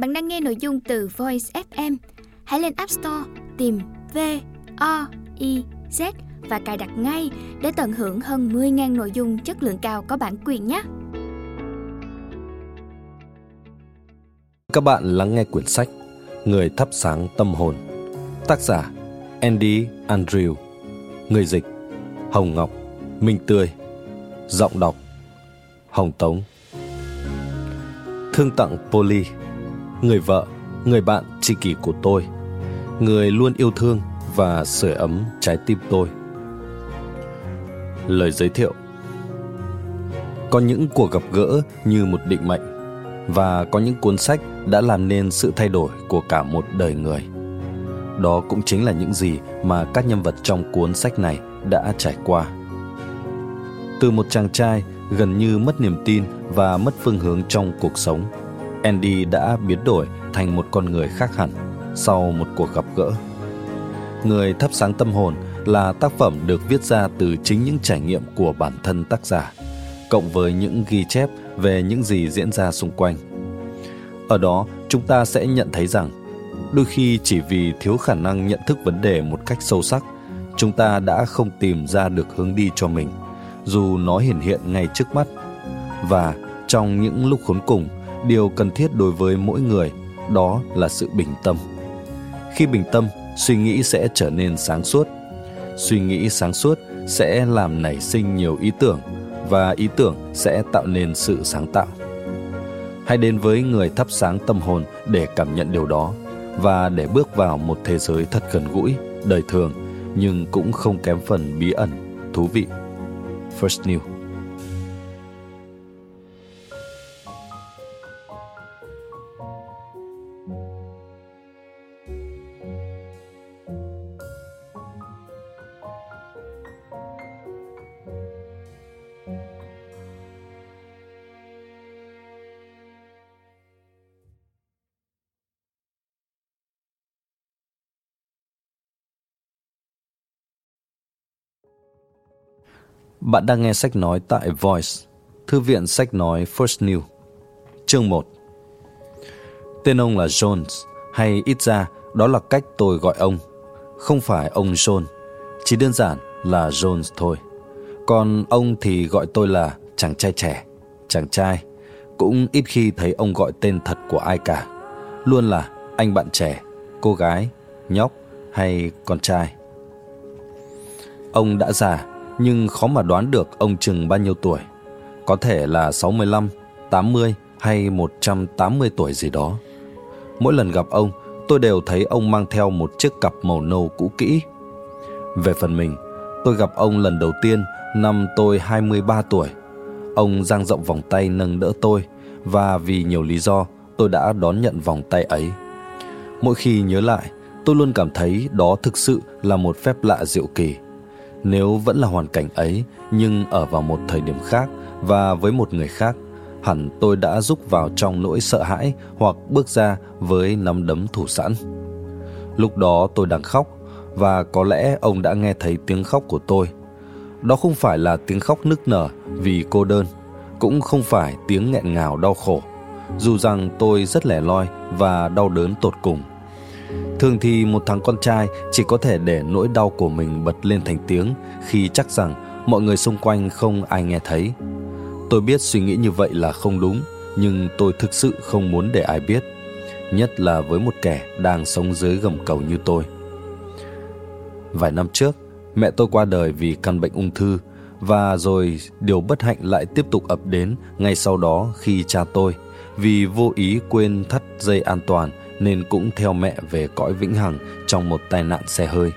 Bạn đang nghe nội dung từ Voice FM. Hãy lên App Store, tìm V O I Z và cài đặt ngay để tận hưởng hơn 10.000 nội dung chất lượng cao có bản quyền nhé. Các bạn lắng nghe quyển sách Người thắp sáng tâm hồn, Tác giả Andy Andrew, Người dịch Hồng Ngọc Minh Tươi, Giọng đọc Hồng Tống Thương tặng Polly Người vợ, người bạn tri kỷ của tôi. Người luôn yêu thương và sưởi ấm trái tim tôi. Lời giới thiệu. Có những cuộc gặp gỡ như một định mệnh Và có những cuốn sách đã làm nên sự thay đổi của cả một đời người. Đó cũng chính là những gì mà các nhân vật trong cuốn sách này đã trải qua. Từ một chàng trai gần như mất niềm tin và mất phương hướng trong cuộc sống andy đã biến đổi thành một con người khác hẳn sau một cuộc gặp gỡ. Người thắp sáng tâm hồn là tác phẩm được viết ra từ chính những trải nghiệm của bản thân tác giả, cộng với những ghi chép về những gì diễn ra xung quanh. Ở đó, chúng ta sẽ nhận thấy rằng, đôi khi chỉ vì thiếu khả năng nhận thức vấn đề một cách sâu sắc, chúng ta đã không tìm ra được hướng đi cho mình, dù nó hiển hiện ngay trước mắt. Và trong những lúc khốn cùng điều cần thiết đối với mỗi người đó là sự bình tâm. Khi bình tâm suy nghĩ sẽ trở nên sáng suốt. Suy nghĩ sáng suốt sẽ làm nảy sinh nhiều ý tưởng và ý tưởng sẽ tạo nên sự sáng tạo. Hãy đến với người thắp sáng tâm hồn để cảm nhận điều đó và để bước vào một thế giới thật gần gũi, đời thường nhưng cũng không kém phần bí ẩn, thú vị. First New. Bạn đang nghe sách nói tại Voice, thư viện sách nói First New. Chương 1 Tên ông là Jones, hay ít ra đó là cách tôi gọi ông. Không phải ông John, chỉ đơn giản là Jones thôi. Còn ông thì gọi tôi là chàng trai trẻ, chàng trai. Cũng ít khi thấy ông gọi tên thật của ai cả. Luôn là anh bạn trẻ, cô gái, nhóc hay con trai. Ông đã già nhưng khó mà đoán được ông chừng bao nhiêu tuổi. Có thể là 65, 80 hay 180 tuổi gì đó. Mỗi lần gặp ông, tôi đều thấy ông mang theo một chiếc cặp màu nâu cũ kỹ. Về phần mình, tôi gặp ông lần đầu tiên năm tôi 23 tuổi. Ông dang rộng vòng tay nâng đỡ tôi và vì nhiều lý do tôi đã đón nhận vòng tay ấy. Mỗi khi nhớ lại, tôi luôn cảm thấy đó thực sự là một phép lạ diệu kỳ nếu vẫn là hoàn cảnh ấy, nhưng ở vào một thời điểm khác và với một người khác, hẳn tôi đã rúc vào trong nỗi sợ hãi hoặc bước ra với nắm đấm thủ sẵn. Lúc đó tôi đang khóc và có lẽ ông đã nghe thấy tiếng khóc của tôi. Đó không phải là tiếng khóc nức nở vì cô đơn, cũng không phải tiếng nghẹn ngào đau khổ. Dù rằng tôi rất lẻ loi và đau đớn tột cùng Thường thì một thằng con trai chỉ có thể để nỗi đau của mình bật lên thành tiếng khi chắc rằng mọi người xung quanh không ai nghe thấy. Tôi biết suy nghĩ như vậy là không đúng, nhưng tôi thực sự không muốn để ai biết, nhất là với một kẻ đang sống dưới gầm cầu như tôi. Vài năm trước, mẹ tôi qua đời vì căn bệnh ung thư và rồi điều bất hạnh lại tiếp tục ập đến ngay sau đó khi cha tôi vì vô ý quên thắt dây an toàn nên cũng theo mẹ về cõi vĩnh hằng trong một tai nạn xe hơi.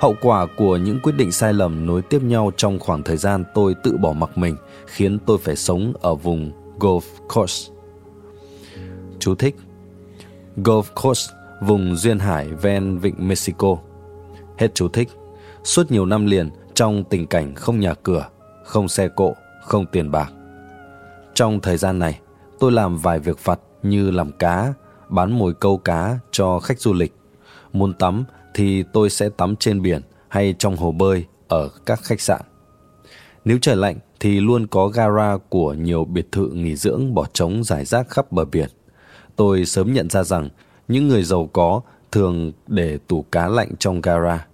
Hậu quả của những quyết định sai lầm nối tiếp nhau trong khoảng thời gian tôi tự bỏ mặc mình khiến tôi phải sống ở vùng Gulf Coast. Chú thích Gulf Coast, vùng duyên hải ven vịnh Mexico. Hết chú thích. Suốt nhiều năm liền trong tình cảnh không nhà cửa, không xe cộ, không tiền bạc. Trong thời gian này, tôi làm vài việc vặt như làm cá, bán mồi câu cá cho khách du lịch. Muốn tắm thì tôi sẽ tắm trên biển hay trong hồ bơi ở các khách sạn. Nếu trời lạnh thì luôn có gara của nhiều biệt thự nghỉ dưỡng bỏ trống rải rác khắp bờ biển. Tôi sớm nhận ra rằng những người giàu có thường để tủ cá lạnh trong gara.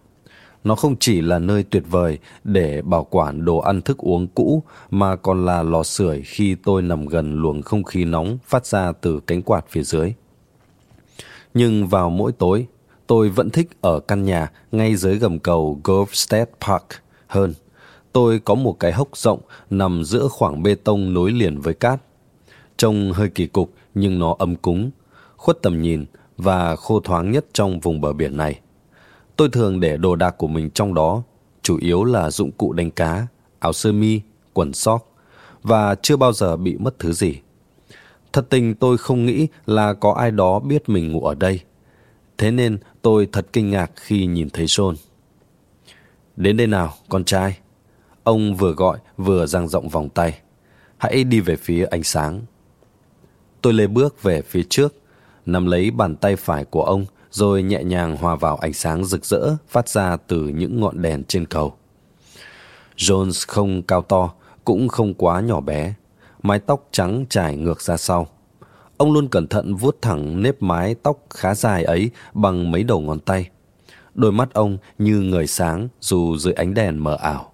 Nó không chỉ là nơi tuyệt vời để bảo quản đồ ăn thức uống cũ, mà còn là lò sưởi khi tôi nằm gần luồng không khí nóng phát ra từ cánh quạt phía dưới. Nhưng vào mỗi tối, tôi vẫn thích ở căn nhà ngay dưới gầm cầu Golfstead Park hơn. Tôi có một cái hốc rộng nằm giữa khoảng bê tông nối liền với cát. Trông hơi kỳ cục nhưng nó ấm cúng, khuất tầm nhìn và khô thoáng nhất trong vùng bờ biển này. Tôi thường để đồ đạc của mình trong đó, chủ yếu là dụng cụ đánh cá, áo sơ mi, quần sóc và chưa bao giờ bị mất thứ gì. Thật tình tôi không nghĩ là có ai đó biết mình ngủ ở đây. Thế nên tôi thật kinh ngạc khi nhìn thấy John. Đến đây nào, con trai. Ông vừa gọi vừa dang rộng vòng tay. Hãy đi về phía ánh sáng. Tôi lê bước về phía trước, nắm lấy bàn tay phải của ông rồi nhẹ nhàng hòa vào ánh sáng rực rỡ phát ra từ những ngọn đèn trên cầu. Jones không cao to, cũng không quá nhỏ bé, mái tóc trắng trải ngược ra sau. Ông luôn cẩn thận vuốt thẳng nếp mái tóc khá dài ấy bằng mấy đầu ngón tay. Đôi mắt ông như người sáng dù dưới ánh đèn mờ ảo.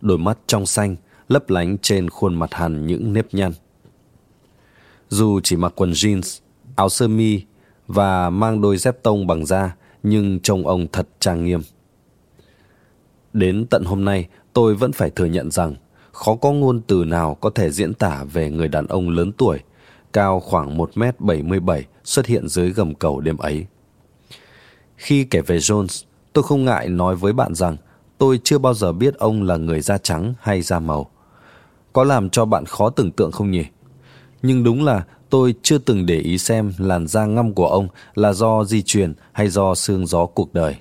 Đôi mắt trong xanh, lấp lánh trên khuôn mặt hằn những nếp nhăn. Dù chỉ mặc quần jeans, áo sơ mi và mang đôi dép tông bằng da, nhưng trông ông thật trang nghiêm. Đến tận hôm nay, tôi vẫn phải thừa nhận rằng khó có ngôn từ nào có thể diễn tả về người đàn ông lớn tuổi, cao khoảng 1m77 xuất hiện dưới gầm cầu đêm ấy. Khi kể về Jones, tôi không ngại nói với bạn rằng tôi chưa bao giờ biết ông là người da trắng hay da màu. Có làm cho bạn khó tưởng tượng không nhỉ? Nhưng đúng là tôi chưa từng để ý xem làn da ngăm của ông là do di truyền hay do xương gió cuộc đời.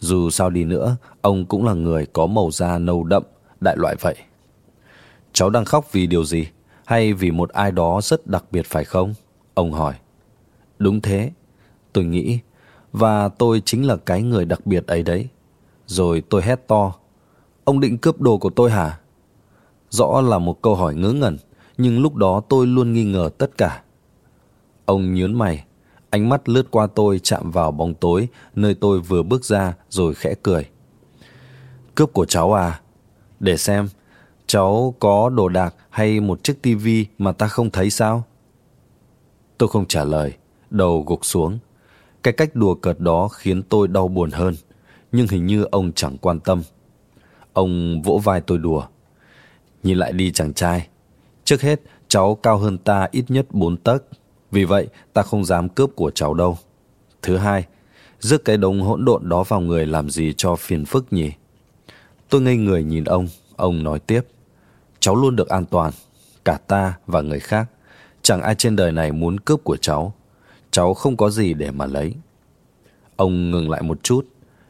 Dù sao đi nữa, ông cũng là người có màu da nâu đậm, đại loại vậy. Cháu đang khóc vì điều gì? Hay vì một ai đó rất đặc biệt phải không? Ông hỏi. Đúng thế, tôi nghĩ. Và tôi chính là cái người đặc biệt ấy đấy. Rồi tôi hét to. Ông định cướp đồ của tôi hả? Rõ là một câu hỏi ngớ ngẩn nhưng lúc đó tôi luôn nghi ngờ tất cả. Ông nhớn mày, ánh mắt lướt qua tôi chạm vào bóng tối nơi tôi vừa bước ra rồi khẽ cười. Cướp của cháu à? Để xem, cháu có đồ đạc hay một chiếc tivi mà ta không thấy sao? Tôi không trả lời, đầu gục xuống. Cái cách đùa cợt đó khiến tôi đau buồn hơn, nhưng hình như ông chẳng quan tâm. Ông vỗ vai tôi đùa. Nhìn lại đi chàng trai, Trước hết, cháu cao hơn ta ít nhất 4 tấc. Vì vậy, ta không dám cướp của cháu đâu. Thứ hai, rước cái đống hỗn độn đó vào người làm gì cho phiền phức nhỉ? Tôi ngây người nhìn ông, ông nói tiếp. Cháu luôn được an toàn, cả ta và người khác. Chẳng ai trên đời này muốn cướp của cháu. Cháu không có gì để mà lấy. Ông ngừng lại một chút,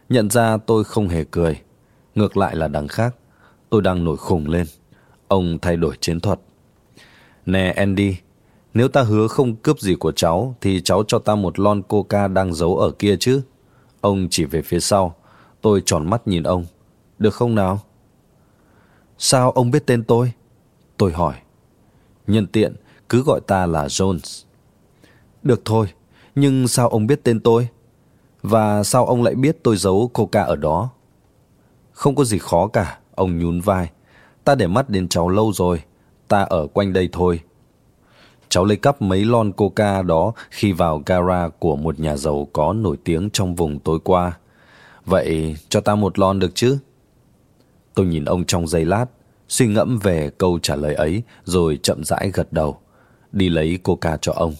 nhận ra tôi không hề cười. Ngược lại là đằng khác, tôi đang nổi khùng lên. Ông thay đổi chiến thuật. Nè Andy, nếu ta hứa không cướp gì của cháu thì cháu cho ta một lon coca đang giấu ở kia chứ. Ông chỉ về phía sau. Tôi tròn mắt nhìn ông. Được không nào? Sao ông biết tên tôi? Tôi hỏi. Nhân tiện, cứ gọi ta là Jones. Được thôi, nhưng sao ông biết tên tôi? Và sao ông lại biết tôi giấu coca ở đó? Không có gì khó cả, ông nhún vai. Ta để mắt đến cháu lâu rồi ta ở quanh đây thôi. Cháu lấy cắp mấy lon coca đó khi vào gara của một nhà giàu có nổi tiếng trong vùng tối qua. Vậy cho ta một lon được chứ? Tôi nhìn ông trong giây lát, suy ngẫm về câu trả lời ấy rồi chậm rãi gật đầu, đi lấy coca cho ông.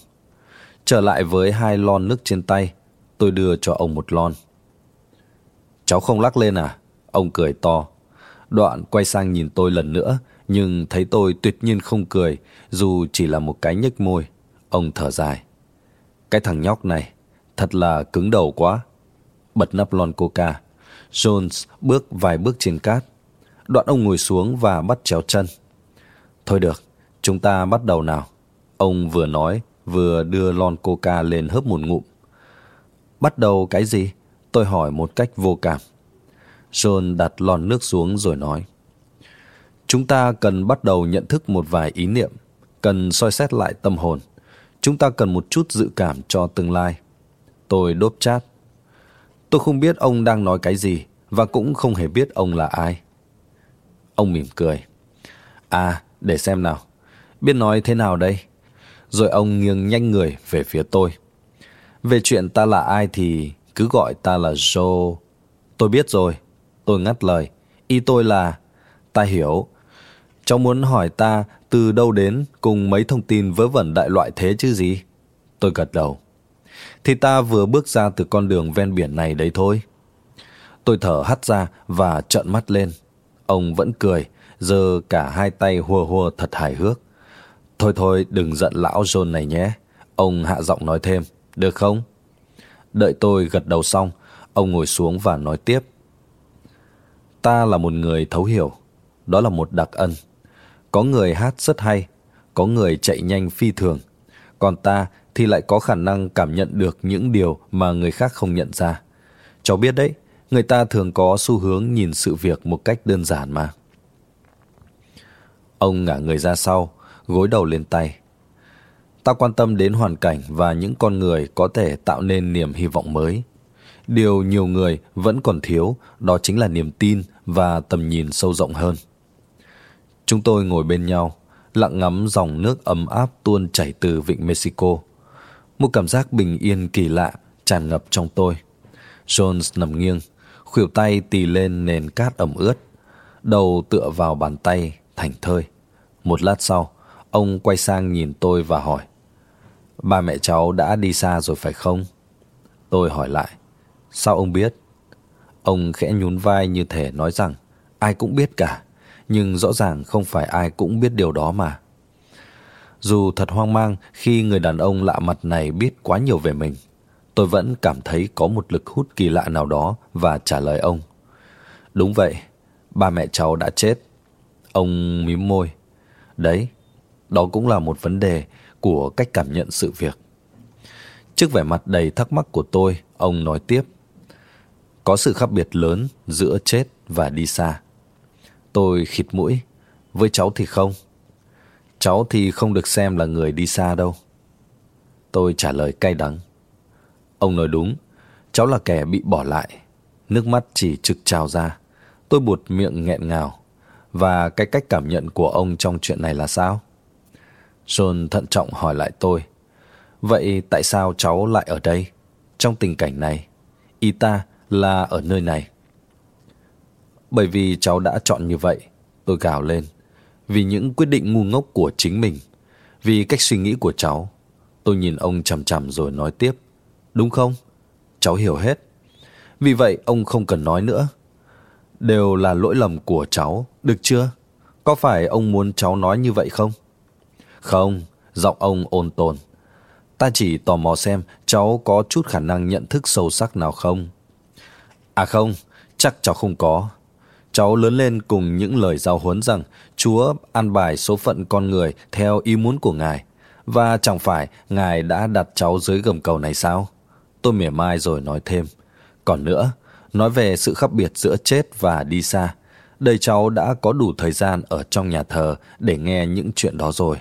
Trở lại với hai lon nước trên tay, tôi đưa cho ông một lon. Cháu không lắc lên à? Ông cười to. Đoạn quay sang nhìn tôi lần nữa nhưng thấy tôi tuyệt nhiên không cười, dù chỉ là một cái nhếch môi. Ông thở dài. Cái thằng nhóc này, thật là cứng đầu quá. Bật nắp lon coca. Jones bước vài bước trên cát. Đoạn ông ngồi xuống và bắt chéo chân. Thôi được, chúng ta bắt đầu nào. Ông vừa nói, vừa đưa lon coca lên hớp một ngụm. Bắt đầu cái gì? Tôi hỏi một cách vô cảm. John đặt lon nước xuống rồi nói. Chúng ta cần bắt đầu nhận thức một vài ý niệm, cần soi xét lại tâm hồn. Chúng ta cần một chút dự cảm cho tương lai. Tôi đốp chát. Tôi không biết ông đang nói cái gì và cũng không hề biết ông là ai. Ông mỉm cười. À, để xem nào. Biết nói thế nào đây? Rồi ông nghiêng nhanh người về phía tôi. Về chuyện ta là ai thì cứ gọi ta là Joe. Tôi biết rồi. Tôi ngắt lời. Ý tôi là... Ta hiểu. Cháu muốn hỏi ta từ đâu đến cùng mấy thông tin vớ vẩn đại loại thế chứ gì? Tôi gật đầu. Thì ta vừa bước ra từ con đường ven biển này đấy thôi. Tôi thở hắt ra và trợn mắt lên. Ông vẫn cười, giơ cả hai tay hùa hùa thật hài hước. Thôi thôi, đừng giận lão John này nhé. Ông hạ giọng nói thêm, được không? Đợi tôi gật đầu xong, ông ngồi xuống và nói tiếp. Ta là một người thấu hiểu, đó là một đặc ân. Có người hát rất hay, có người chạy nhanh phi thường, còn ta thì lại có khả năng cảm nhận được những điều mà người khác không nhận ra. Cháu biết đấy, người ta thường có xu hướng nhìn sự việc một cách đơn giản mà. Ông ngả người ra sau, gối đầu lên tay. Ta quan tâm đến hoàn cảnh và những con người có thể tạo nên niềm hy vọng mới. Điều nhiều người vẫn còn thiếu đó chính là niềm tin và tầm nhìn sâu rộng hơn. Chúng tôi ngồi bên nhau, lặng ngắm dòng nước ấm áp tuôn chảy từ vịnh Mexico. Một cảm giác bình yên kỳ lạ tràn ngập trong tôi. Jones nằm nghiêng, khuỷu tay tì lên nền cát ẩm ướt, đầu tựa vào bàn tay thành thơi. Một lát sau, ông quay sang nhìn tôi và hỏi Ba mẹ cháu đã đi xa rồi phải không? Tôi hỏi lại Sao ông biết? Ông khẽ nhún vai như thể nói rằng ai cũng biết cả, nhưng rõ ràng không phải ai cũng biết điều đó mà. Dù thật hoang mang khi người đàn ông lạ mặt này biết quá nhiều về mình, tôi vẫn cảm thấy có một lực hút kỳ lạ nào đó và trả lời ông. Đúng vậy, ba mẹ cháu đã chết. Ông mím môi. Đấy, đó cũng là một vấn đề của cách cảm nhận sự việc. Trước vẻ mặt đầy thắc mắc của tôi, ông nói tiếp. Có sự khác biệt lớn giữa chết và đi xa. Tôi khịt mũi. Với cháu thì không. Cháu thì không được xem là người đi xa đâu. Tôi trả lời cay đắng. Ông nói đúng, cháu là kẻ bị bỏ lại. Nước mắt chỉ trực trào ra. Tôi buột miệng nghẹn ngào. Và cái cách cảm nhận của ông trong chuyện này là sao? John thận trọng hỏi lại tôi. Vậy tại sao cháu lại ở đây? Trong tình cảnh này, y ta là ở nơi này. Bởi vì cháu đã chọn như vậy, tôi gào lên. Vì những quyết định ngu ngốc của chính mình. Vì cách suy nghĩ của cháu. Tôi nhìn ông chằm chằm rồi nói tiếp. Đúng không? Cháu hiểu hết. Vì vậy ông không cần nói nữa. Đều là lỗi lầm của cháu, được chưa? Có phải ông muốn cháu nói như vậy không? Không, giọng ông ôn tồn. Ta chỉ tò mò xem cháu có chút khả năng nhận thức sâu sắc nào không. À không, chắc cháu không có. Cháu lớn lên cùng những lời giáo huấn rằng Chúa an bài số phận con người theo ý muốn của Ngài. Và chẳng phải Ngài đã đặt cháu dưới gầm cầu này sao? Tôi mỉa mai rồi nói thêm. Còn nữa, nói về sự khác biệt giữa chết và đi xa. đây cháu đã có đủ thời gian ở trong nhà thờ để nghe những chuyện đó rồi.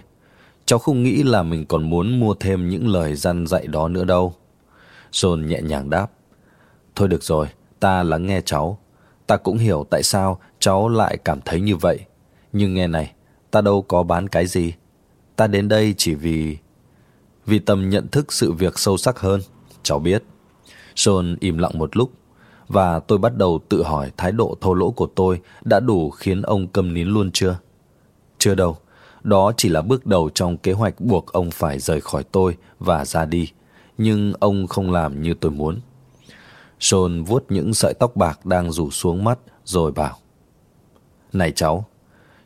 Cháu không nghĩ là mình còn muốn mua thêm những lời răn dạy đó nữa đâu. John nhẹ nhàng đáp. Thôi được rồi, ta lắng nghe cháu. Ta cũng hiểu tại sao cháu lại cảm thấy như vậy. Nhưng nghe này, ta đâu có bán cái gì. Ta đến đây chỉ vì... Vì tầm nhận thức sự việc sâu sắc hơn. Cháu biết. Sơn im lặng một lúc. Và tôi bắt đầu tự hỏi thái độ thô lỗ của tôi đã đủ khiến ông câm nín luôn chưa? Chưa đâu. Đó chỉ là bước đầu trong kế hoạch buộc ông phải rời khỏi tôi và ra đi. Nhưng ông không làm như tôi muốn. Sơn vuốt những sợi tóc bạc đang rủ xuống mắt rồi bảo. Này cháu,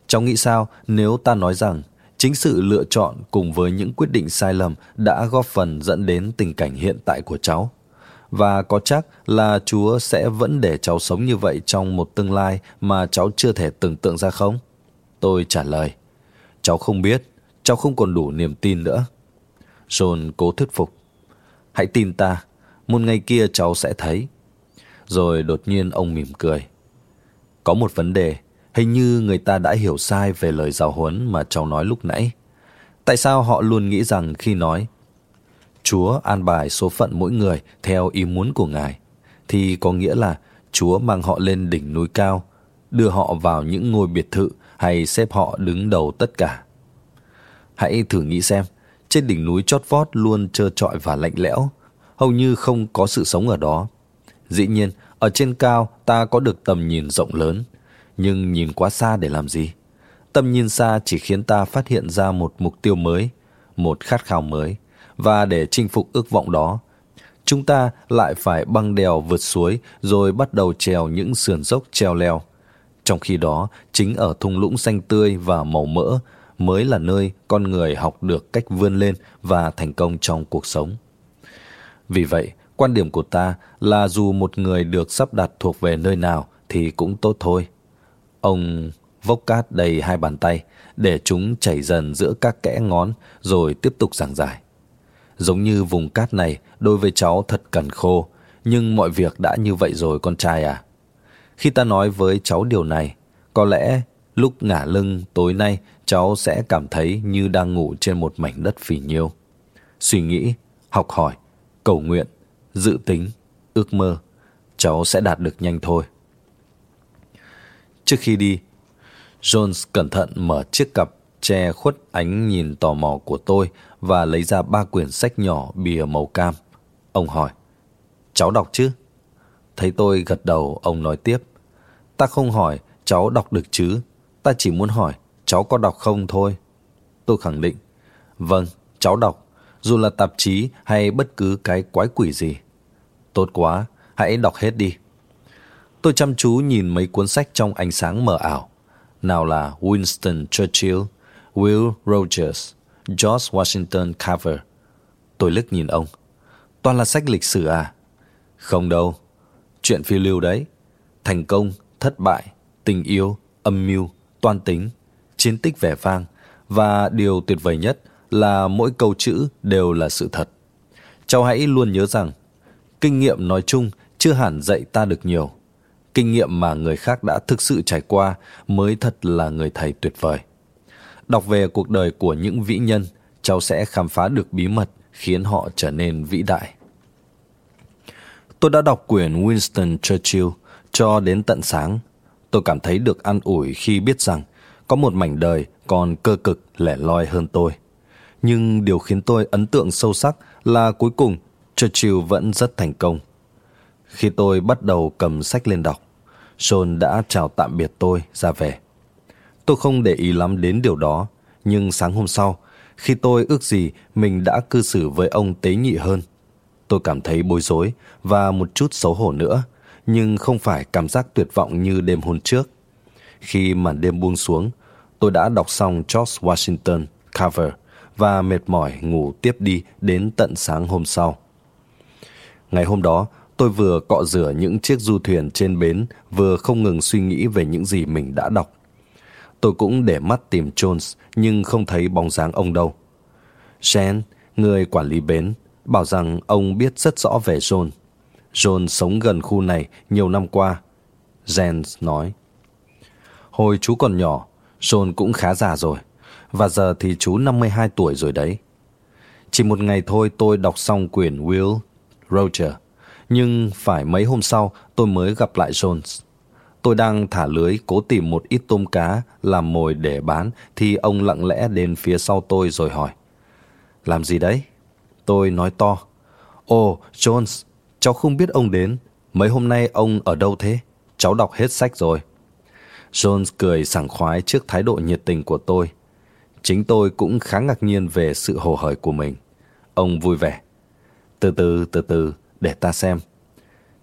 cháu nghĩ sao nếu ta nói rằng chính sự lựa chọn cùng với những quyết định sai lầm đã góp phần dẫn đến tình cảnh hiện tại của cháu? Và có chắc là Chúa sẽ vẫn để cháu sống như vậy trong một tương lai mà cháu chưa thể tưởng tượng ra không? Tôi trả lời, cháu không biết, cháu không còn đủ niềm tin nữa. John cố thuyết phục. Hãy tin ta, một ngày kia cháu sẽ thấy. Rồi đột nhiên ông mỉm cười. Có một vấn đề, hình như người ta đã hiểu sai về lời giáo huấn mà cháu nói lúc nãy. Tại sao họ luôn nghĩ rằng khi nói Chúa an bài số phận mỗi người theo ý muốn của Ngài, thì có nghĩa là Chúa mang họ lên đỉnh núi cao, đưa họ vào những ngôi biệt thự hay xếp họ đứng đầu tất cả. Hãy thử nghĩ xem, trên đỉnh núi chót vót luôn trơ trọi và lạnh lẽo, hầu như không có sự sống ở đó. Dĩ nhiên, ở trên cao ta có được tầm nhìn rộng lớn, nhưng nhìn quá xa để làm gì? Tầm nhìn xa chỉ khiến ta phát hiện ra một mục tiêu mới, một khát khao mới, và để chinh phục ước vọng đó, chúng ta lại phải băng đèo vượt suối rồi bắt đầu trèo những sườn dốc treo leo. Trong khi đó, chính ở thung lũng xanh tươi và màu mỡ mới là nơi con người học được cách vươn lên và thành công trong cuộc sống. Vì vậy, quan điểm của ta là dù một người được sắp đặt thuộc về nơi nào thì cũng tốt thôi. Ông vốc cát đầy hai bàn tay để chúng chảy dần giữa các kẽ ngón rồi tiếp tục giảng giải. Giống như vùng cát này đối với cháu thật cần khô, nhưng mọi việc đã như vậy rồi con trai à. Khi ta nói với cháu điều này, có lẽ lúc ngả lưng tối nay cháu sẽ cảm thấy như đang ngủ trên một mảnh đất phì nhiêu. Suy nghĩ, học hỏi, cầu nguyện, dự tính, ước mơ, cháu sẽ đạt được nhanh thôi. Trước khi đi, Jones cẩn thận mở chiếc cặp che khuất ánh nhìn tò mò của tôi và lấy ra ba quyển sách nhỏ bìa màu cam. Ông hỏi, cháu đọc chứ? Thấy tôi gật đầu, ông nói tiếp. Ta không hỏi cháu đọc được chứ, ta chỉ muốn hỏi cháu có đọc không thôi. Tôi khẳng định, vâng, cháu đọc, dù là tạp chí hay bất cứ cái quái quỷ gì. Tốt quá, hãy đọc hết đi. Tôi chăm chú nhìn mấy cuốn sách trong ánh sáng mờ ảo. Nào là Winston Churchill, Will Rogers, George Washington Carver. Tôi lức nhìn ông. Toàn là sách lịch sử à? Không đâu. Chuyện phiêu lưu đấy. Thành công, thất bại, tình yêu, âm mưu, toan tính, chiến tích vẻ vang và điều tuyệt vời nhất là mỗi câu chữ đều là sự thật. Cháu hãy luôn nhớ rằng kinh nghiệm nói chung chưa hẳn dạy ta được nhiều. Kinh nghiệm mà người khác đã thực sự trải qua mới thật là người thầy tuyệt vời. Đọc về cuộc đời của những vĩ nhân, cháu sẽ khám phá được bí mật khiến họ trở nên vĩ đại. Tôi đã đọc quyển Winston Churchill cho đến tận sáng. Tôi cảm thấy được an ủi khi biết rằng có một mảnh đời còn cơ cực lẻ loi hơn tôi. Nhưng điều khiến tôi ấn tượng sâu sắc là cuối cùng Churchill vẫn rất thành công. Khi tôi bắt đầu cầm sách lên đọc, John đã chào tạm biệt tôi ra về. Tôi không để ý lắm đến điều đó, nhưng sáng hôm sau, khi tôi ước gì mình đã cư xử với ông tế nhị hơn, tôi cảm thấy bối rối và một chút xấu hổ nữa, nhưng không phải cảm giác tuyệt vọng như đêm hôm trước. Khi màn đêm buông xuống, tôi đã đọc xong George Washington cover và mệt mỏi ngủ tiếp đi đến tận sáng hôm sau. Ngày hôm đó, tôi vừa cọ rửa những chiếc du thuyền trên bến, vừa không ngừng suy nghĩ về những gì mình đã đọc. Tôi cũng để mắt tìm Jones, nhưng không thấy bóng dáng ông đâu. Jen, người quản lý bến, bảo rằng ông biết rất rõ về John. John sống gần khu này nhiều năm qua. Jen nói. Hồi chú còn nhỏ, John cũng khá già rồi. Và giờ thì chú 52 tuổi rồi đấy. Chỉ một ngày thôi tôi đọc xong quyển Will Roger. Nhưng phải mấy hôm sau tôi mới gặp lại Jones. Tôi đang thả lưới cố tìm một ít tôm cá làm mồi để bán thì ông lặng lẽ đến phía sau tôi rồi hỏi. Làm gì đấy? Tôi nói to. Ồ, Jones, cháu không biết ông đến. Mấy hôm nay ông ở đâu thế? Cháu đọc hết sách rồi. Jones cười sảng khoái trước thái độ nhiệt tình của tôi. Chính tôi cũng khá ngạc nhiên về sự hồ hởi của mình. Ông vui vẻ. Từ từ, từ từ, để ta xem.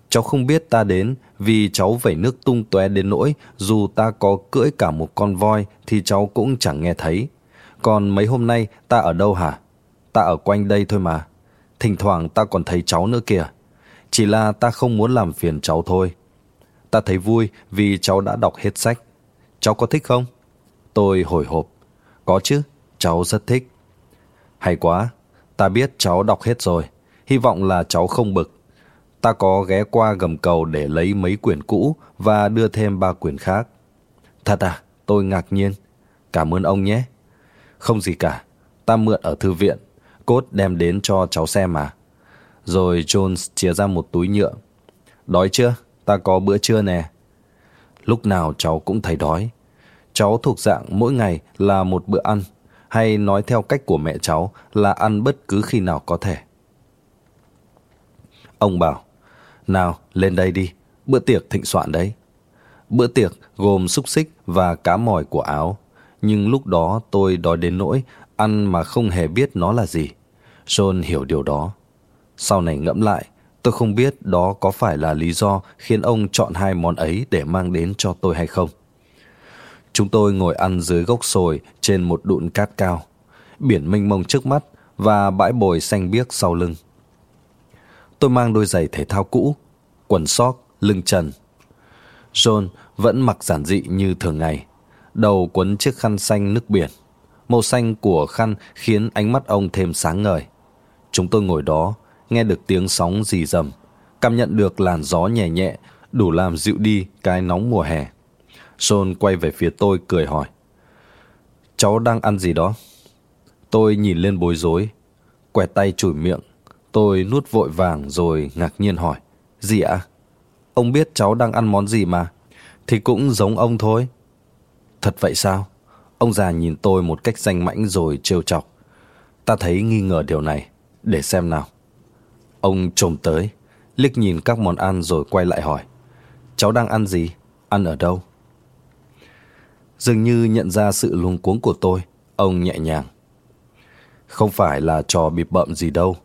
Cháu không biết ta đến vì cháu vẩy nước tung tóe đến nỗi dù ta có cưỡi cả một con voi thì cháu cũng chẳng nghe thấy. Còn mấy hôm nay ta ở đâu hả? Ta ở quanh đây thôi mà. Thỉnh thoảng ta còn thấy cháu nữa kìa. Chỉ là ta không muốn làm phiền cháu thôi. Ta thấy vui vì cháu đã đọc hết sách. Cháu có thích không? Tôi hồi hộp. Có chứ, cháu rất thích. Hay quá, ta biết cháu đọc hết rồi. Hy vọng là cháu không bực. Ta có ghé qua gầm cầu để lấy mấy quyển cũ và đưa thêm ba quyển khác. Thật à, tôi ngạc nhiên. Cảm ơn ông nhé. Không gì cả, ta mượn ở thư viện. cốt đem đến cho cháu xem mà. Rồi Jones chia ra một túi nhựa. Đói chưa? Ta có bữa trưa nè. Lúc nào cháu cũng thấy đói. Cháu thuộc dạng mỗi ngày là một bữa ăn, hay nói theo cách của mẹ cháu là ăn bất cứ khi nào có thể. Ông bảo, nào lên đây đi, bữa tiệc thịnh soạn đấy. Bữa tiệc gồm xúc xích và cá mòi của áo, nhưng lúc đó tôi đói đến nỗi ăn mà không hề biết nó là gì. John hiểu điều đó. Sau này ngẫm lại, tôi không biết đó có phải là lý do khiến ông chọn hai món ấy để mang đến cho tôi hay không. Chúng tôi ngồi ăn dưới gốc sồi trên một đụn cát cao, biển mênh mông trước mắt và bãi bồi xanh biếc sau lưng. Tôi mang đôi giày thể thao cũ, quần sóc, lưng trần. John vẫn mặc giản dị như thường ngày, đầu quấn chiếc khăn xanh nước biển. Màu xanh của khăn khiến ánh mắt ông thêm sáng ngời. Chúng tôi ngồi đó, nghe được tiếng sóng rì rầm, cảm nhận được làn gió nhẹ nhẹ, đủ làm dịu đi cái nóng mùa hè. John quay về phía tôi cười hỏi. Cháu đang ăn gì đó? Tôi nhìn lên bối rối, quẹt tay chùi miệng. Tôi nuốt vội vàng rồi ngạc nhiên hỏi. Gì ạ? Ông biết cháu đang ăn món gì mà. Thì cũng giống ông thôi. Thật vậy sao? Ông già nhìn tôi một cách danh mãnh rồi trêu chọc. Ta thấy nghi ngờ điều này. Để xem nào. Ông trồm tới, liếc nhìn các món ăn rồi quay lại hỏi. Cháu đang ăn gì? Ăn ở đâu? Dường như nhận ra sự luống cuống của tôi, ông nhẹ nhàng. Không phải là trò bịp bợm gì đâu,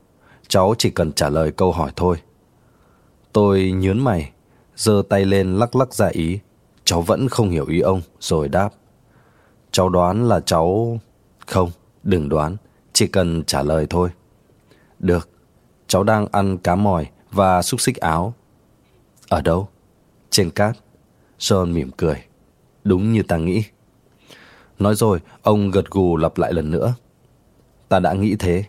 cháu chỉ cần trả lời câu hỏi thôi. Tôi nhớn mày, giơ tay lên lắc lắc ra ý. Cháu vẫn không hiểu ý ông, rồi đáp. Cháu đoán là cháu... Không, đừng đoán, chỉ cần trả lời thôi. Được, cháu đang ăn cá mòi và xúc xích áo. Ở đâu? Trên cát. John mỉm cười. Đúng như ta nghĩ. Nói rồi, ông gật gù lặp lại lần nữa. Ta đã nghĩ thế.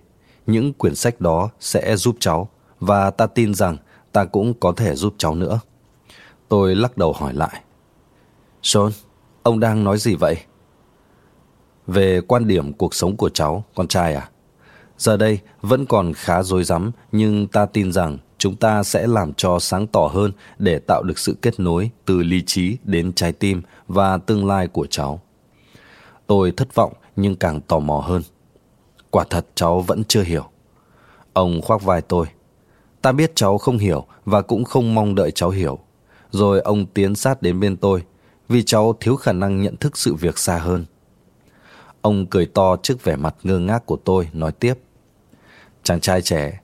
Những quyển sách đó sẽ giúp cháu và ta tin rằng ta cũng có thể giúp cháu nữa. Tôi lắc đầu hỏi lại. John, ông đang nói gì vậy? Về quan điểm cuộc sống của cháu, con trai à? Giờ đây vẫn còn khá rối rắm nhưng ta tin rằng chúng ta sẽ làm cho sáng tỏ hơn để tạo được sự kết nối từ lý trí đến trái tim và tương lai của cháu. Tôi thất vọng nhưng càng tò mò hơn. Quả thật cháu vẫn chưa hiểu. Ông khoác vai tôi. Ta biết cháu không hiểu và cũng không mong đợi cháu hiểu. Rồi ông tiến sát đến bên tôi vì cháu thiếu khả năng nhận thức sự việc xa hơn. Ông cười to trước vẻ mặt ngơ ngác của tôi, nói tiếp. Chàng trai trẻ,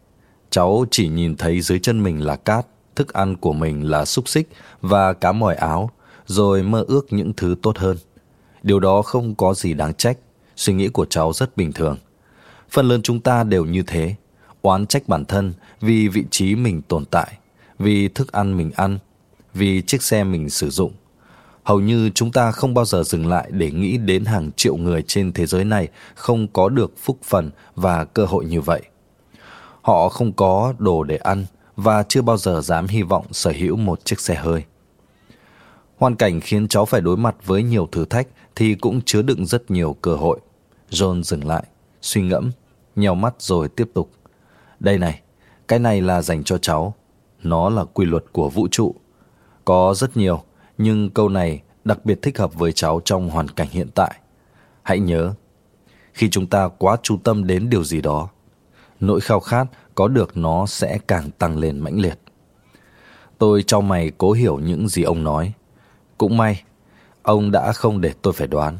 cháu chỉ nhìn thấy dưới chân mình là cát, thức ăn của mình là xúc xích và cá mòi áo, rồi mơ ước những thứ tốt hơn. Điều đó không có gì đáng trách, suy nghĩ của cháu rất bình thường. Phần lớn chúng ta đều như thế, oán trách bản thân vì vị trí mình tồn tại, vì thức ăn mình ăn, vì chiếc xe mình sử dụng. Hầu như chúng ta không bao giờ dừng lại để nghĩ đến hàng triệu người trên thế giới này không có được phúc phần và cơ hội như vậy. Họ không có đồ để ăn và chưa bao giờ dám hy vọng sở hữu một chiếc xe hơi. Hoàn cảnh khiến cháu phải đối mặt với nhiều thử thách thì cũng chứa đựng rất nhiều cơ hội. John dừng lại, suy ngẫm, nhèo mắt rồi tiếp tục. Đây này, cái này là dành cho cháu. Nó là quy luật của vũ trụ. Có rất nhiều, nhưng câu này đặc biệt thích hợp với cháu trong hoàn cảnh hiện tại. Hãy nhớ, khi chúng ta quá chú tâm đến điều gì đó, nỗi khao khát có được nó sẽ càng tăng lên mãnh liệt. Tôi cho mày cố hiểu những gì ông nói. Cũng may, ông đã không để tôi phải đoán.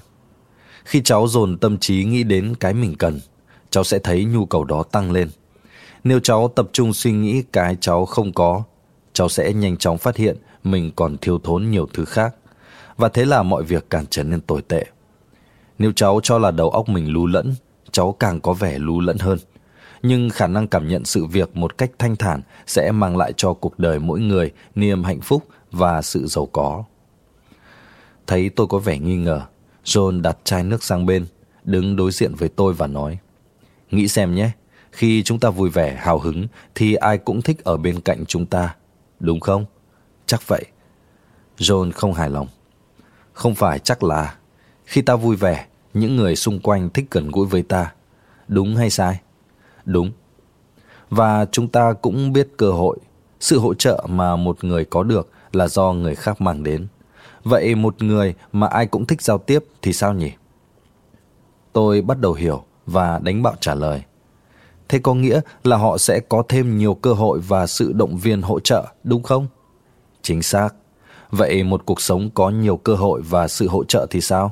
Khi cháu dồn tâm trí nghĩ đến cái mình cần, cháu sẽ thấy nhu cầu đó tăng lên. Nếu cháu tập trung suy nghĩ cái cháu không có, cháu sẽ nhanh chóng phát hiện mình còn thiếu thốn nhiều thứ khác. Và thế là mọi việc càng trở nên tồi tệ. Nếu cháu cho là đầu óc mình lú lẫn, cháu càng có vẻ lú lẫn hơn. Nhưng khả năng cảm nhận sự việc một cách thanh thản sẽ mang lại cho cuộc đời mỗi người niềm hạnh phúc và sự giàu có. Thấy tôi có vẻ nghi ngờ, John đặt chai nước sang bên, đứng đối diện với tôi và nói Nghĩ xem nhé, khi chúng ta vui vẻ, hào hứng thì ai cũng thích ở bên cạnh chúng ta, đúng không? Chắc vậy. John không hài lòng. Không phải chắc là khi ta vui vẻ, những người xung quanh thích gần gũi với ta. Đúng hay sai? Đúng. Và chúng ta cũng biết cơ hội, sự hỗ trợ mà một người có được là do người khác mang đến. Vậy một người mà ai cũng thích giao tiếp thì sao nhỉ? Tôi bắt đầu hiểu và đánh bạo trả lời. Thế có nghĩa là họ sẽ có thêm nhiều cơ hội và sự động viên hỗ trợ, đúng không? Chính xác. Vậy một cuộc sống có nhiều cơ hội và sự hỗ trợ thì sao?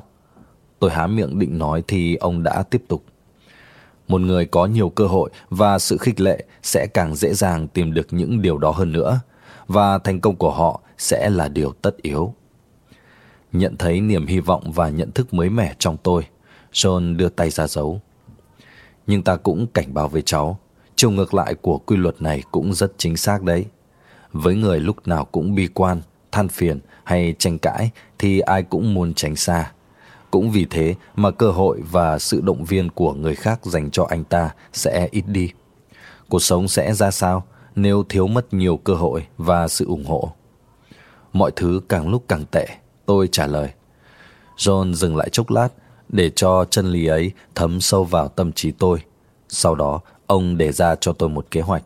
Tôi há miệng định nói thì ông đã tiếp tục. Một người có nhiều cơ hội và sự khích lệ sẽ càng dễ dàng tìm được những điều đó hơn nữa, và thành công của họ sẽ là điều tất yếu. Nhận thấy niềm hy vọng và nhận thức mới mẻ trong tôi, John đưa tay ra dấu. Nhưng ta cũng cảnh báo với cháu, chiều ngược lại của quy luật này cũng rất chính xác đấy. Với người lúc nào cũng bi quan, than phiền hay tranh cãi thì ai cũng muốn tránh xa. Cũng vì thế mà cơ hội và sự động viên của người khác dành cho anh ta sẽ ít đi. Cuộc sống sẽ ra sao nếu thiếu mất nhiều cơ hội và sự ủng hộ? Mọi thứ càng lúc càng tệ, tôi trả lời. John dừng lại chốc lát để cho chân lý ấy thấm sâu vào tâm trí tôi. Sau đó, ông đề ra cho tôi một kế hoạch.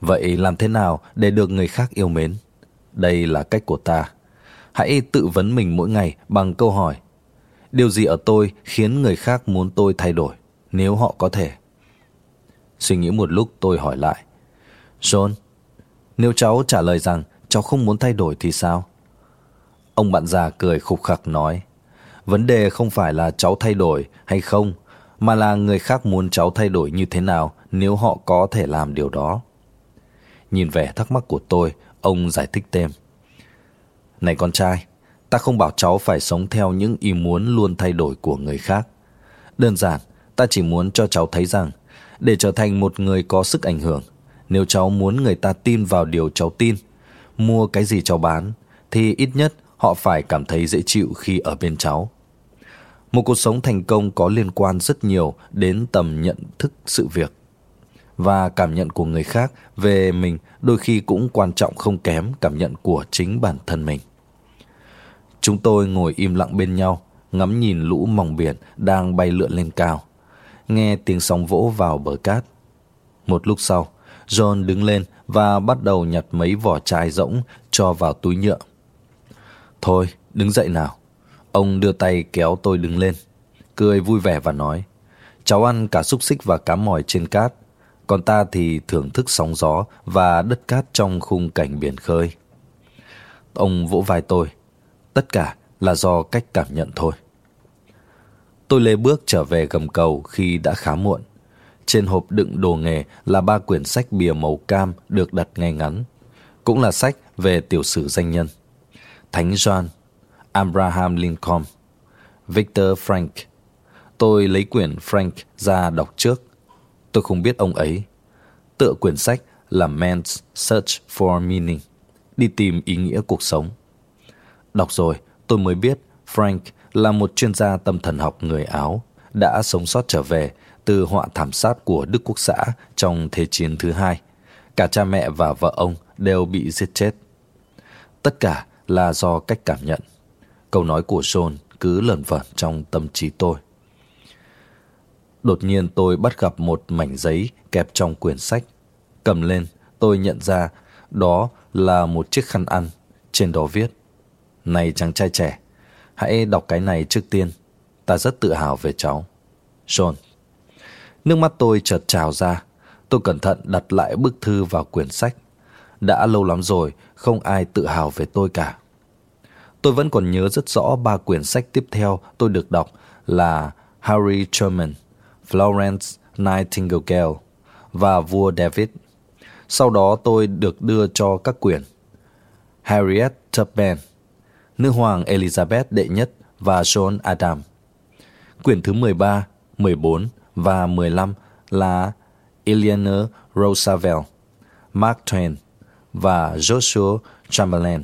Vậy làm thế nào để được người khác yêu mến? Đây là cách của ta. Hãy tự vấn mình mỗi ngày bằng câu hỏi Điều gì ở tôi khiến người khác muốn tôi thay đổi nếu họ có thể? Suy nghĩ một lúc tôi hỏi lại. John, nếu cháu trả lời rằng cháu không muốn thay đổi thì sao? Ông bạn già cười khục khặc nói. Vấn đề không phải là cháu thay đổi hay không, mà là người khác muốn cháu thay đổi như thế nào nếu họ có thể làm điều đó. Nhìn vẻ thắc mắc của tôi, ông giải thích thêm. Này con trai, ta không bảo cháu phải sống theo những ý muốn luôn thay đổi của người khác. Đơn giản, ta chỉ muốn cho cháu thấy rằng, để trở thành một người có sức ảnh hưởng, nếu cháu muốn người ta tin vào điều cháu tin, mua cái gì cháu bán, thì ít nhất họ phải cảm thấy dễ chịu khi ở bên cháu. Một cuộc sống thành công có liên quan rất nhiều đến tầm nhận thức sự việc và cảm nhận của người khác về mình đôi khi cũng quan trọng không kém cảm nhận của chính bản thân mình. Chúng tôi ngồi im lặng bên nhau, ngắm nhìn lũ mỏng biển đang bay lượn lên cao, nghe tiếng sóng vỗ vào bờ cát. Một lúc sau, John đứng lên và bắt đầu nhặt mấy vỏ chai rỗng cho vào túi nhựa. Thôi, đứng dậy nào. Ông đưa tay kéo tôi đứng lên, cười vui vẻ và nói, cháu ăn cả xúc xích và cá mòi trên cát, còn ta thì thưởng thức sóng gió và đất cát trong khung cảnh biển khơi. Ông vỗ vai tôi, tất cả là do cách cảm nhận thôi. Tôi lê bước trở về gầm cầu khi đã khá muộn. Trên hộp đựng đồ nghề là ba quyển sách bìa màu cam được đặt ngay ngắn. Cũng là sách về tiểu sử danh nhân. Thánh Doan, Abraham Lincoln, Victor Frank. Tôi lấy quyển Frank ra đọc trước. Tôi không biết ông ấy. Tựa quyển sách là Man's Search for Meaning, đi tìm ý nghĩa cuộc sống. Đọc rồi, tôi mới biết Frank là một chuyên gia tâm thần học người Áo, đã sống sót trở về từ họa thảm sát của Đức Quốc xã trong Thế chiến thứ hai. Cả cha mẹ và vợ ông đều bị giết chết. Tất cả là do cách cảm nhận. Câu nói của John cứ lẩn vẩn trong tâm trí tôi. Đột nhiên tôi bắt gặp một mảnh giấy kẹp trong quyển sách. Cầm lên, tôi nhận ra đó là một chiếc khăn ăn. Trên đó viết Này chàng trai trẻ, hãy đọc cái này trước tiên. Ta rất tự hào về cháu. John. Nước mắt tôi chợt trào ra. Tôi cẩn thận đặt lại bức thư vào quyển sách. Đã lâu lắm rồi, không ai tự hào về tôi cả. Tôi vẫn còn nhớ rất rõ ba quyển sách tiếp theo tôi được đọc là Harry Truman, Florence Nightingale và Vua David. Sau đó tôi được đưa cho các quyển Harriet Tubman, Nữ hoàng Elizabeth đệ nhất và John Adam. Quyển thứ 13, 14 và 15 là Eleanor Roosevelt, Mark Twain và Joshua Chamberlain.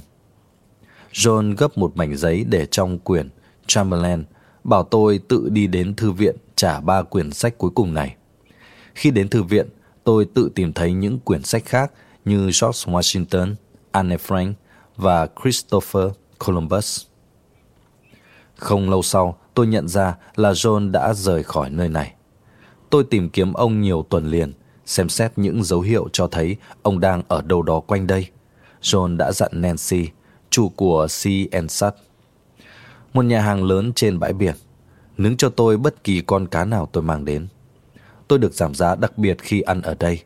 John gấp một mảnh giấy để trong quyển Chamberlain, bảo tôi tự đi đến thư viện trả ba quyển sách cuối cùng này. Khi đến thư viện, tôi tự tìm thấy những quyển sách khác như George Washington, Anne Frank và Christopher Columbus. Không lâu sau, tôi nhận ra là John đã rời khỏi nơi này. Tôi tìm kiếm ông nhiều tuần liền, xem xét những dấu hiệu cho thấy ông đang ở đâu đó quanh đây. John đã dặn Nancy, chủ của Sea and Một nhà hàng lớn trên bãi biển, nướng cho tôi bất kỳ con cá nào tôi mang đến. Tôi được giảm giá đặc biệt khi ăn ở đây.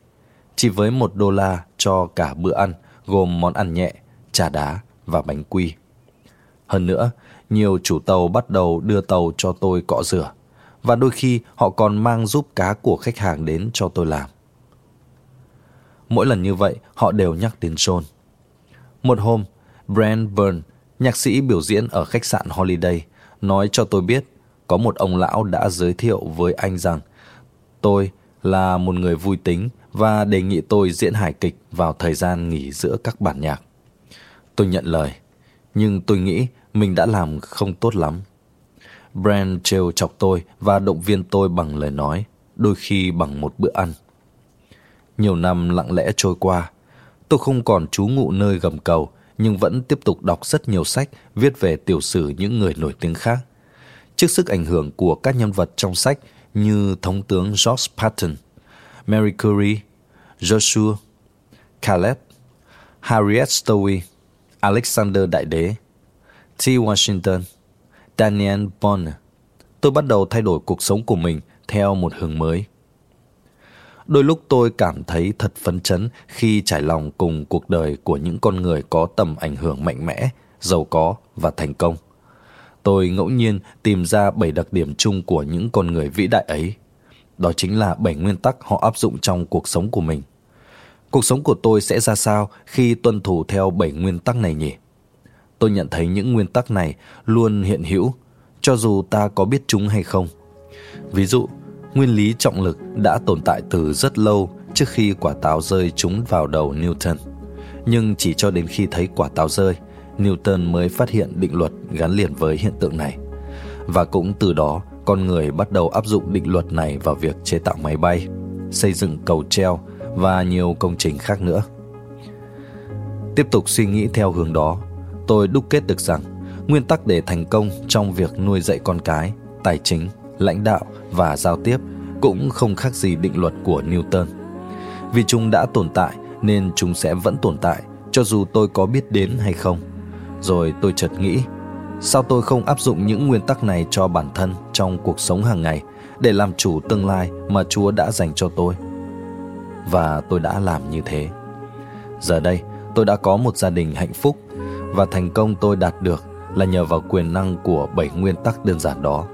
Chỉ với một đô la cho cả bữa ăn, gồm món ăn nhẹ, trà đá và bánh quy. Hơn nữa, nhiều chủ tàu bắt đầu đưa tàu cho tôi cọ rửa và đôi khi họ còn mang giúp cá của khách hàng đến cho tôi làm. Mỗi lần như vậy, họ đều nhắc đến John. Một hôm, Brand Byrne, nhạc sĩ biểu diễn ở khách sạn Holiday, nói cho tôi biết có một ông lão đã giới thiệu với anh rằng tôi là một người vui tính và đề nghị tôi diễn hài kịch vào thời gian nghỉ giữa các bản nhạc. Tôi nhận lời, nhưng tôi nghĩ mình đã làm không tốt lắm. Brand trêu chọc tôi và động viên tôi bằng lời nói, đôi khi bằng một bữa ăn. Nhiều năm lặng lẽ trôi qua, tôi không còn trú ngụ nơi gầm cầu, nhưng vẫn tiếp tục đọc rất nhiều sách viết về tiểu sử những người nổi tiếng khác. Trước sức ảnh hưởng của các nhân vật trong sách như Thống tướng George Patton, Mary Curie, Joshua, Caleb, Harriet Stowe, Alexander Đại Đế, T. Washington, Daniel Bonner, tôi bắt đầu thay đổi cuộc sống của mình theo một hướng mới. Đôi lúc tôi cảm thấy thật phấn chấn khi trải lòng cùng cuộc đời của những con người có tầm ảnh hưởng mạnh mẽ, giàu có và thành công. Tôi ngẫu nhiên tìm ra bảy đặc điểm chung của những con người vĩ đại ấy. Đó chính là bảy nguyên tắc họ áp dụng trong cuộc sống của mình. Cuộc sống của tôi sẽ ra sao khi tuân thủ theo bảy nguyên tắc này nhỉ? Tôi nhận thấy những nguyên tắc này luôn hiện hữu, cho dù ta có biết chúng hay không. Ví dụ, nguyên lý trọng lực đã tồn tại từ rất lâu trước khi quả táo rơi trúng vào đầu Newton. Nhưng chỉ cho đến khi thấy quả táo rơi, Newton mới phát hiện định luật gắn liền với hiện tượng này. Và cũng từ đó, con người bắt đầu áp dụng định luật này vào việc chế tạo máy bay, xây dựng cầu treo và nhiều công trình khác nữa. Tiếp tục suy nghĩ theo hướng đó, tôi đúc kết được rằng nguyên tắc để thành công trong việc nuôi dạy con cái, tài chính, lãnh đạo và giao tiếp cũng không khác gì định luật của Newton. Vì chúng đã tồn tại nên chúng sẽ vẫn tồn tại cho dù tôi có biết đến hay không. Rồi tôi chợt nghĩ, sao tôi không áp dụng những nguyên tắc này cho bản thân trong cuộc sống hàng ngày để làm chủ tương lai mà Chúa đã dành cho tôi? Và tôi đã làm như thế. Giờ đây, tôi đã có một gia đình hạnh phúc và thành công tôi đạt được là nhờ vào quyền năng của bảy nguyên tắc đơn giản đó.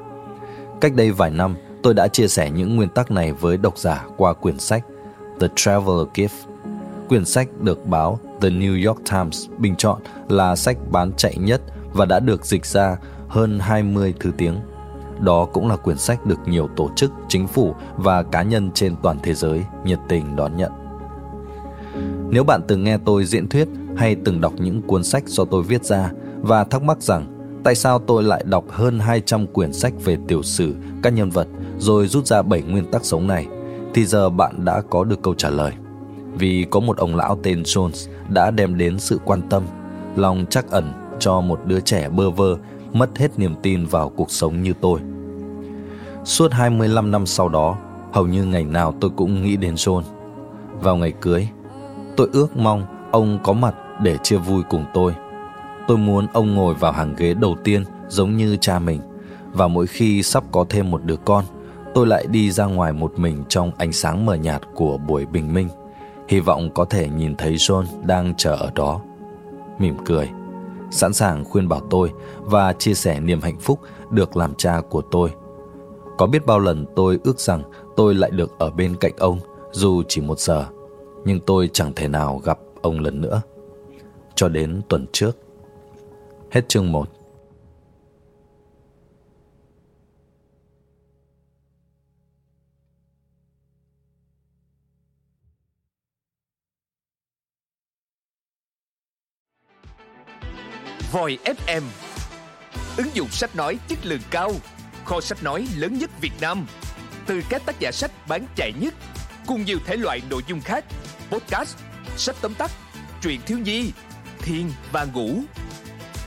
Cách đây vài năm, tôi đã chia sẻ những nguyên tắc này với độc giả qua quyển sách The Traveler Gift. Quyển sách được báo The New York Times bình chọn là sách bán chạy nhất và đã được dịch ra hơn 20 thứ tiếng. Đó cũng là quyển sách được nhiều tổ chức, chính phủ và cá nhân trên toàn thế giới nhiệt tình đón nhận. Nếu bạn từng nghe tôi diễn thuyết hay từng đọc những cuốn sách do tôi viết ra và thắc mắc rằng tại sao tôi lại đọc hơn 200 quyển sách về tiểu sử, các nhân vật rồi rút ra 7 nguyên tắc sống này, thì giờ bạn đã có được câu trả lời. Vì có một ông lão tên Jones đã đem đến sự quan tâm, lòng chắc ẩn cho một đứa trẻ bơ vơ mất hết niềm tin vào cuộc sống như tôi. Suốt 25 năm sau đó, hầu như ngày nào tôi cũng nghĩ đến John. Vào ngày cưới, tôi ước mong ông có mặt để chia vui cùng tôi. Tôi muốn ông ngồi vào hàng ghế đầu tiên giống như cha mình và mỗi khi sắp có thêm một đứa con, tôi lại đi ra ngoài một mình trong ánh sáng mờ nhạt của buổi bình minh, hy vọng có thể nhìn thấy John đang chờ ở đó. Mỉm cười, sẵn sàng khuyên bảo tôi và chia sẻ niềm hạnh phúc được làm cha của tôi. Có biết bao lần tôi ước rằng tôi lại được ở bên cạnh ông dù chỉ một giờ, nhưng tôi chẳng thể nào gặp ông lần nữa. Cho đến tuần trước. Hết chương 1. Voi FM Ứng dụng sách nói chất lượng cao. Kho sách nói lớn nhất Việt Nam. Từ các tác giả sách bán chạy nhất Cùng nhiều thể loại nội dung khác. Podcast, sách tóm tắt, truyện thiếu nhi, thiên và ngủ.